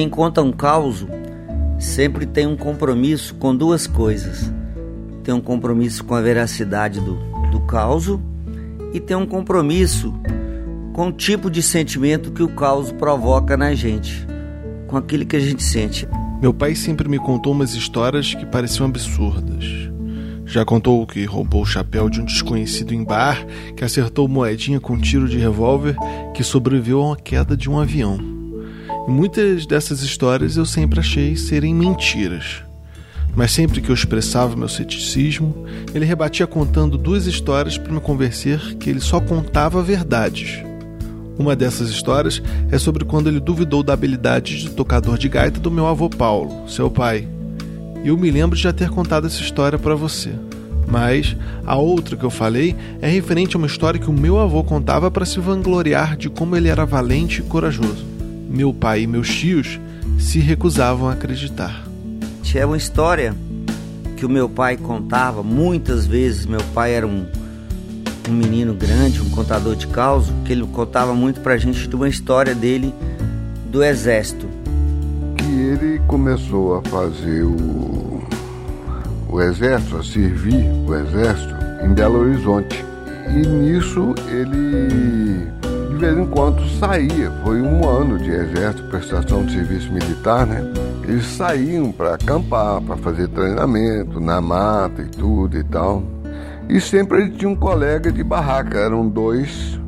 Quem conta um caos sempre tem um compromisso com duas coisas. Tem um compromisso com a veracidade do, do caos e tem um compromisso com o tipo de sentimento que o caos provoca na gente, com aquilo que a gente sente. Meu pai sempre me contou umas histórias que pareciam absurdas. Já contou que roubou o chapéu de um desconhecido em bar, que acertou moedinha com um tiro de revólver, que sobreviveu a uma queda de um avião. E muitas dessas histórias eu sempre achei serem mentiras. Mas sempre que eu expressava meu ceticismo, ele rebatia contando duas histórias para me convencer que ele só contava verdades. Uma dessas histórias é sobre quando ele duvidou da habilidade de tocador de gaita do meu avô Paulo, seu pai. E eu me lembro de já ter contado essa história para você. Mas a outra que eu falei é referente a uma história que o meu avô contava para se vangloriar de como ele era valente e corajoso. Meu pai e meus tios se recusavam a acreditar. É uma história que o meu pai contava muitas vezes. Meu pai era um um menino grande, um contador de causos, que ele contava muito pra gente de uma história dele do exército. Que ele começou a fazer o, o exército, a servir o exército em Belo Horizonte. E nisso ele vez em quando saía, foi um ano de exército, prestação de serviço militar, né? Eles saíam para acampar, para fazer treinamento na mata e tudo e tal. E sempre ele tinha um colega de barraca, eram dois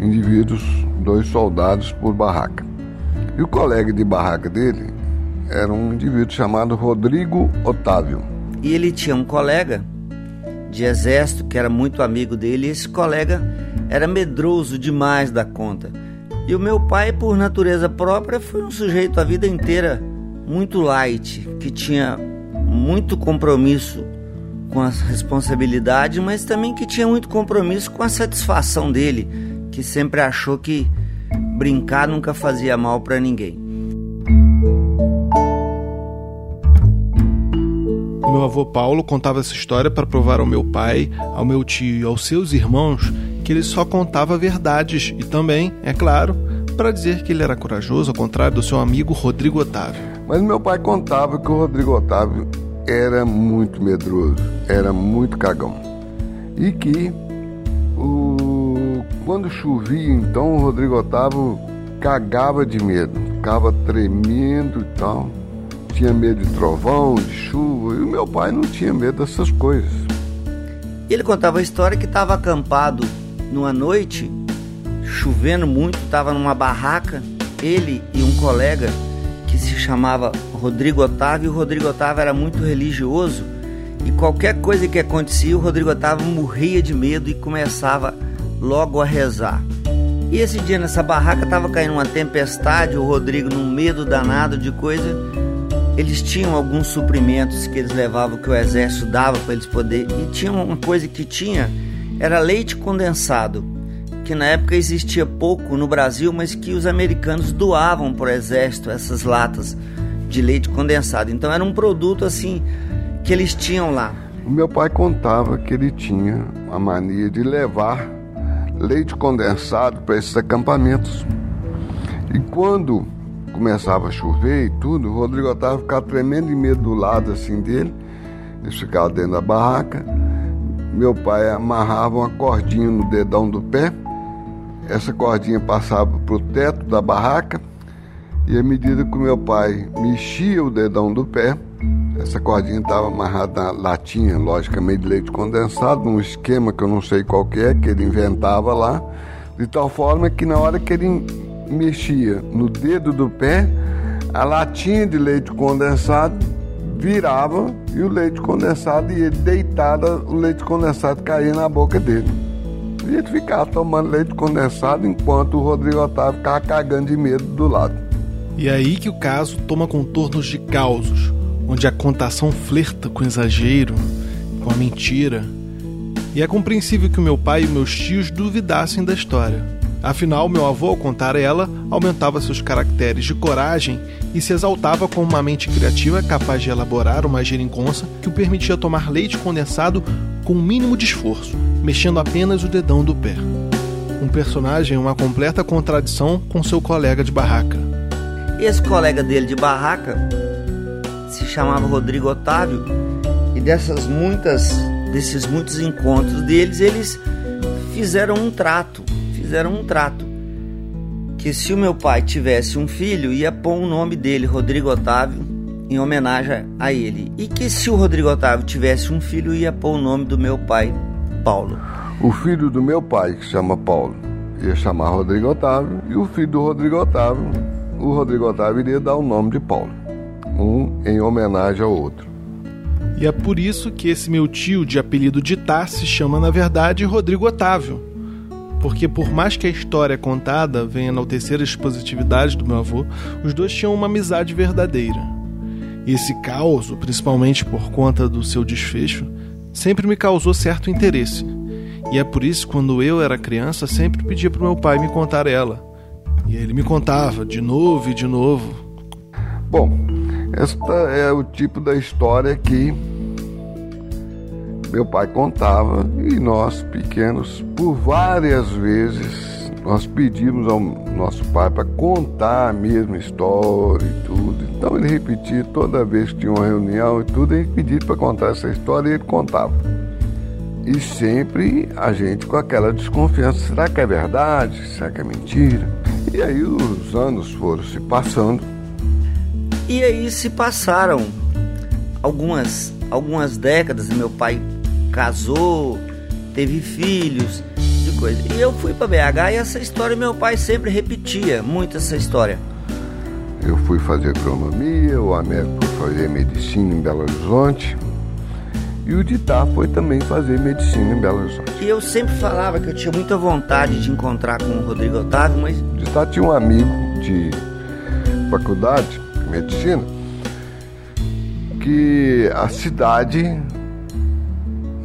indivíduos, dois soldados por barraca. E o colega de barraca dele era um indivíduo chamado Rodrigo Otávio. E ele tinha um colega de exército que era muito amigo dele, e esse colega era medroso demais da conta. E o meu pai, por natureza própria, foi um sujeito a vida inteira muito light, que tinha muito compromisso com a responsabilidade, mas também que tinha muito compromisso com a satisfação dele, que sempre achou que brincar nunca fazia mal para ninguém. Meu avô Paulo contava essa história para provar ao meu pai, ao meu tio e aos seus irmãos que ele só contava verdades e também, é claro, para dizer que ele era corajoso, ao contrário do seu amigo Rodrigo Otávio. Mas meu pai contava que o Rodrigo Otávio era muito medroso, era muito cagão. E que o... quando chovia, então o Rodrigo Otávio cagava de medo, ficava tremendo e tal. Tinha medo de trovão, de chuva, e o meu pai não tinha medo dessas coisas. Ele contava a história que estava acampado numa noite, chovendo muito, estava numa barraca, ele e um colega que se chamava Rodrigo Otávio. O Rodrigo Otávio era muito religioso e qualquer coisa que acontecia, o Rodrigo Otávio morria de medo e começava logo a rezar. E esse dia nessa barraca estava caindo uma tempestade, o Rodrigo num medo danado de coisa. Eles tinham alguns suprimentos que eles levavam que o exército dava para eles poder e tinha uma coisa que tinha era leite condensado, que na época existia pouco no Brasil, mas que os americanos doavam para o exército essas latas de leite condensado. Então era um produto assim que eles tinham lá. O meu pai contava que ele tinha a mania de levar leite condensado para esses acampamentos. E quando começava a chover e tudo, o Rodrigo Otávio ficava tremendo de medo do lado assim dele. Eles ficavam dentro da barraca. Meu pai amarrava uma cordinha no dedão do pé. Essa cordinha passava para o teto da barraca e à medida que meu pai mexia o dedão do pé, essa cordinha estava amarrada na latinha, logicamente de leite condensado, num esquema que eu não sei qual que é, que ele inventava lá, de tal forma que na hora que ele mexia no dedo do pé, a latinha de leite condensado virava e o leite condensado ia deitada, o leite condensado caía na boca dele. E ele ficava tomando leite condensado enquanto o Rodrigo Otávio ficava cagando de medo do lado. E é aí que o caso toma contornos de causos, onde a contação flerta com exagero, com a mentira. E é compreensível que o meu pai e meus tios duvidassem da história. Afinal, meu avô, ao contar ela, aumentava seus caracteres de coragem e se exaltava com uma mente criativa capaz de elaborar uma geringonça que o permitia tomar leite condensado com o mínimo de esforço, mexendo apenas o dedão do pé. Um personagem uma completa contradição com seu colega de barraca. esse colega dele de barraca se chamava Rodrigo Otávio e dessas muitas desses muitos encontros deles, eles fizeram um trato, fizeram um trato que se o meu pai tivesse um filho, ia pôr o nome dele, Rodrigo Otávio, em homenagem a ele. E que se o Rodrigo Otávio tivesse um filho, ia pôr o nome do meu pai, Paulo. O filho do meu pai, que se chama Paulo, ia chamar Rodrigo Otávio, e o filho do Rodrigo Otávio, o Rodrigo Otávio iria dar o nome de Paulo, um em homenagem ao outro. E é por isso que esse meu tio de apelido de Tá se chama, na verdade, Rodrigo Otávio. Porque por mais que a história contada venha enaltecer a expositividade do meu avô, os dois tinham uma amizade verdadeira. E esse caos, principalmente por conta do seu desfecho, sempre me causou certo interesse, e é por isso que quando eu era criança sempre pedia para meu pai me contar ela. E ele me contava de novo e de novo. Bom, esta é o tipo da história que meu pai contava e nós pequenos por várias vezes nós pedimos ao nosso pai para contar a mesma história e tudo. Então ele repetia toda vez que tinha uma reunião e tudo, ele pedia para contar essa história e ele contava. E sempre a gente com aquela desconfiança: será que é verdade? Será que é mentira? E aí os anos foram se passando. E aí se passaram algumas, algumas décadas. Meu pai casou, teve filhos, de coisa. E eu fui para BH e essa história meu pai sempre repetia muito essa história. Eu fui fazer agronomia, o Américo foi fazer medicina em Belo Horizonte. E o Ditá foi também fazer medicina em Belo Horizonte. E eu sempre falava que eu tinha muita vontade de encontrar com o Rodrigo Otávio, mas. O Ditá tinha um amigo de faculdade de medicina que a cidade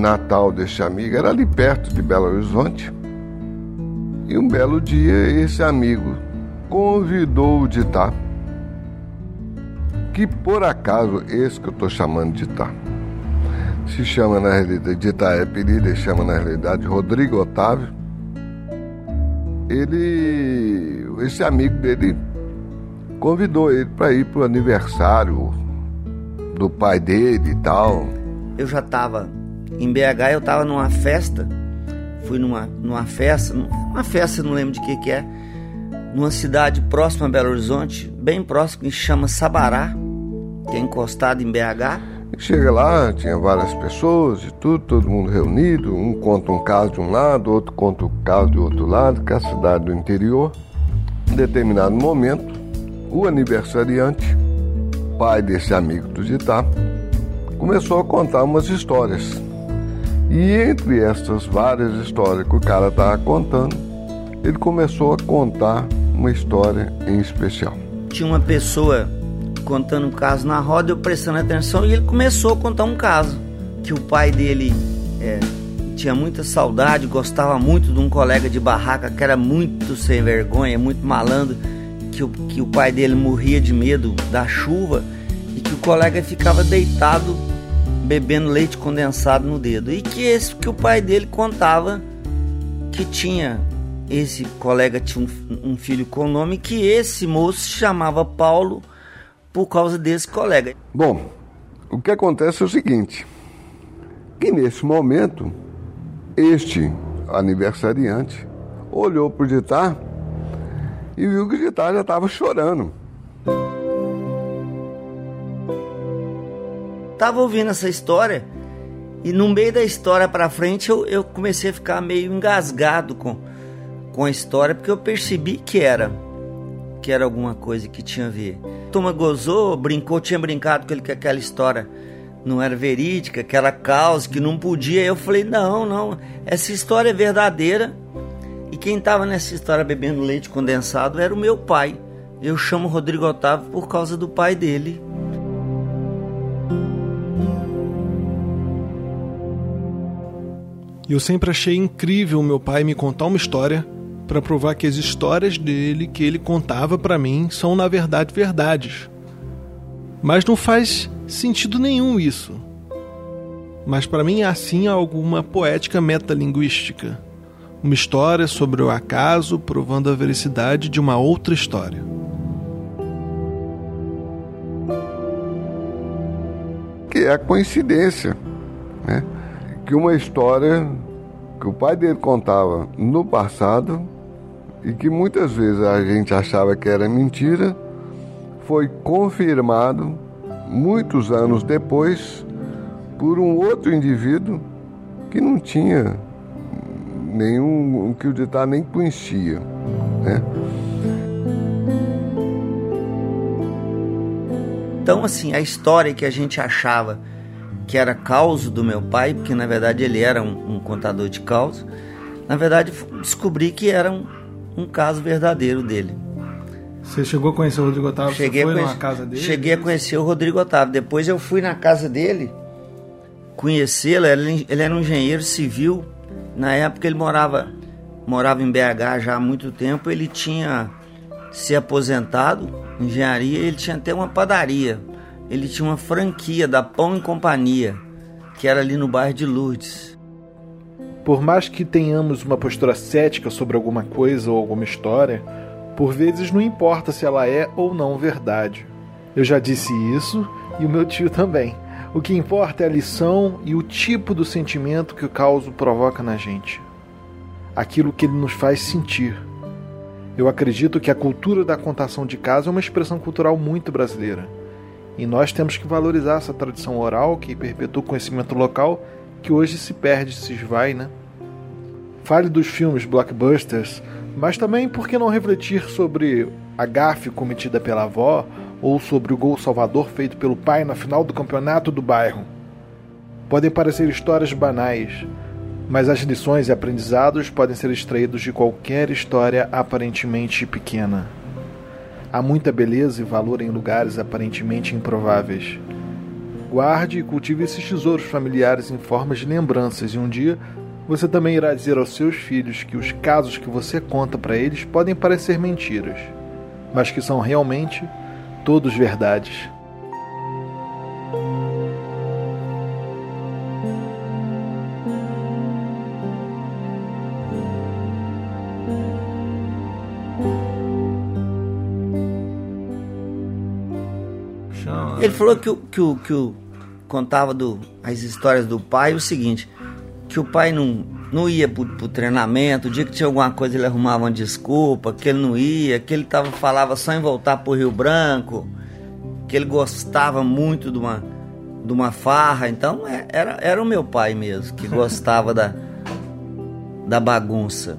natal desse amigo era ali perto de Belo Horizonte. E um belo dia esse amigo convidou o Ditá, que por acaso esse que eu estou chamando de Ditá se chama na realidade de Itaepirida, chama na realidade Rodrigo Otávio. Ele, esse amigo dele, convidou ele para ir para o aniversário do pai dele e tal. Eu já estava em BH, eu estava numa festa, fui numa, numa festa, uma festa, não lembro de que que é, numa cidade próxima a Belo Horizonte, bem próximo, que chama Sabará, que é encostado em BH. Chega lá, tinha várias pessoas e tudo, todo mundo reunido, um conta um caso de um lado, outro conta o um caso do outro lado, que é a cidade do interior. Em determinado momento, o aniversariante, pai desse amigo do Ditá, começou a contar umas histórias. E entre essas várias histórias que o cara estava contando, ele começou a contar uma história em especial. Tinha uma pessoa contando um caso na roda, eu prestando atenção, e ele começou a contar um caso. Que o pai dele é, tinha muita saudade, gostava muito de um colega de barraca que era muito sem vergonha, muito malandro, que o, que o pai dele morria de medo da chuva e que o colega ficava deitado bebendo leite condensado no dedo. E que esse que o pai dele contava que tinha esse colega tinha um, um filho com nome que esse moço chamava Paulo por causa desse colega. Bom, o que acontece é o seguinte: que nesse momento, este aniversariante olhou para o Ditar e viu que o Ditar já estava chorando. Tava ouvindo essa história e no meio da história para frente eu, eu comecei a ficar meio engasgado com, com a história porque eu percebi que era que era alguma coisa que tinha a ver. Toma gozou, brincou, tinha brincado com ele que aquela história não era verídica, que era causa, que não podia. Eu falei: não, não, essa história é verdadeira. E quem estava nessa história bebendo leite condensado era o meu pai. Eu chamo Rodrigo Otávio por causa do pai dele. E eu sempre achei incrível meu pai me contar uma história para provar que as histórias dele que ele contava para mim são na verdade verdades. Mas não faz sentido nenhum isso. Mas para mim há sim alguma poética metalinguística. Uma história sobre o acaso provando a veracidade de uma outra história. Que é a coincidência, né? Que uma história que o pai dele contava no passado e que muitas vezes a gente achava que era mentira, foi confirmado muitos anos depois por um outro indivíduo que não tinha nenhum que o ditado nem conhecia, né? Então, assim, a história que a gente achava que era caos do meu pai, porque na verdade ele era um, um contador de caos, na verdade descobri que era um, um caso verdadeiro dele. Você chegou a conhecer o Rodrigo Otávio? Cheguei foi a conhecer, na casa dele? Cheguei a conhecer o Rodrigo Otávio. Depois eu fui na casa dele conhecê-lo. Ele, ele era um engenheiro civil. Na época ele morava morava em BH já há muito tempo. Ele tinha se aposentado em engenharia. Ele tinha até uma padaria. Ele tinha uma franquia da Pão e Companhia, que era ali no bairro de Lourdes. Por mais que tenhamos uma postura cética sobre alguma coisa ou alguma história, por vezes não importa se ela é ou não verdade. Eu já disse isso e o meu tio também. O que importa é a lição e o tipo do sentimento que o caos provoca na gente. Aquilo que ele nos faz sentir. Eu acredito que a cultura da contação de casos é uma expressão cultural muito brasileira. E nós temos que valorizar essa tradição oral que perpetua o conhecimento local que hoje se perde, se esvai, né? Fale dos filmes blockbusters, mas também por que não refletir sobre a gafe cometida pela avó ou sobre o gol salvador feito pelo pai na final do campeonato do bairro. Podem parecer histórias banais, mas as lições e aprendizados podem ser extraídos de qualquer história aparentemente pequena. Há muita beleza e valor em lugares aparentemente improváveis. Guarde e cultive esses tesouros familiares em formas de lembranças, e um dia você também irá dizer aos seus filhos que os casos que você conta para eles podem parecer mentiras, mas que são realmente todos verdades. Ele falou que o que o, que contava do, as histórias do pai o seguinte, que o pai não, não ia pro, pro treinamento, o dia que tinha alguma coisa ele arrumava uma desculpa, que ele não ia, que ele tava, falava só em voltar pro Rio Branco, que ele gostava muito de uma, de uma farra, então é, era, era o meu pai mesmo, que gostava da, da bagunça.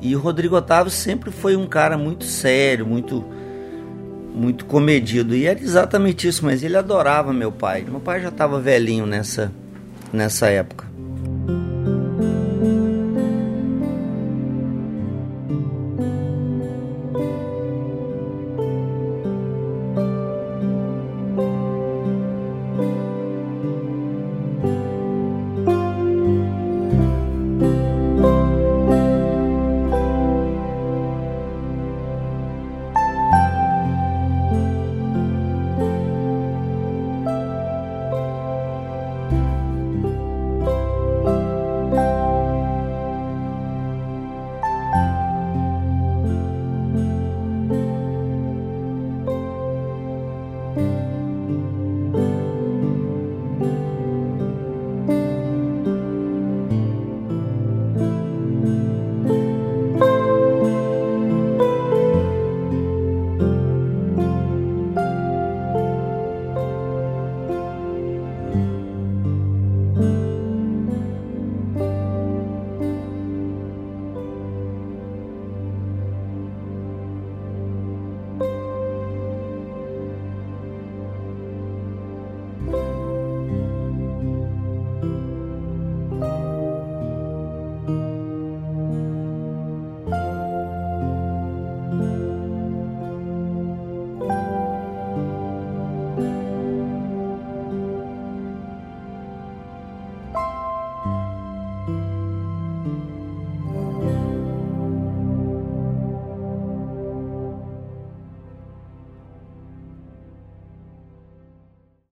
E o Rodrigo Otávio sempre foi um cara muito sério, muito muito comedido. E era exatamente isso, mas ele adorava meu pai. Meu pai já estava velhinho nessa, nessa época.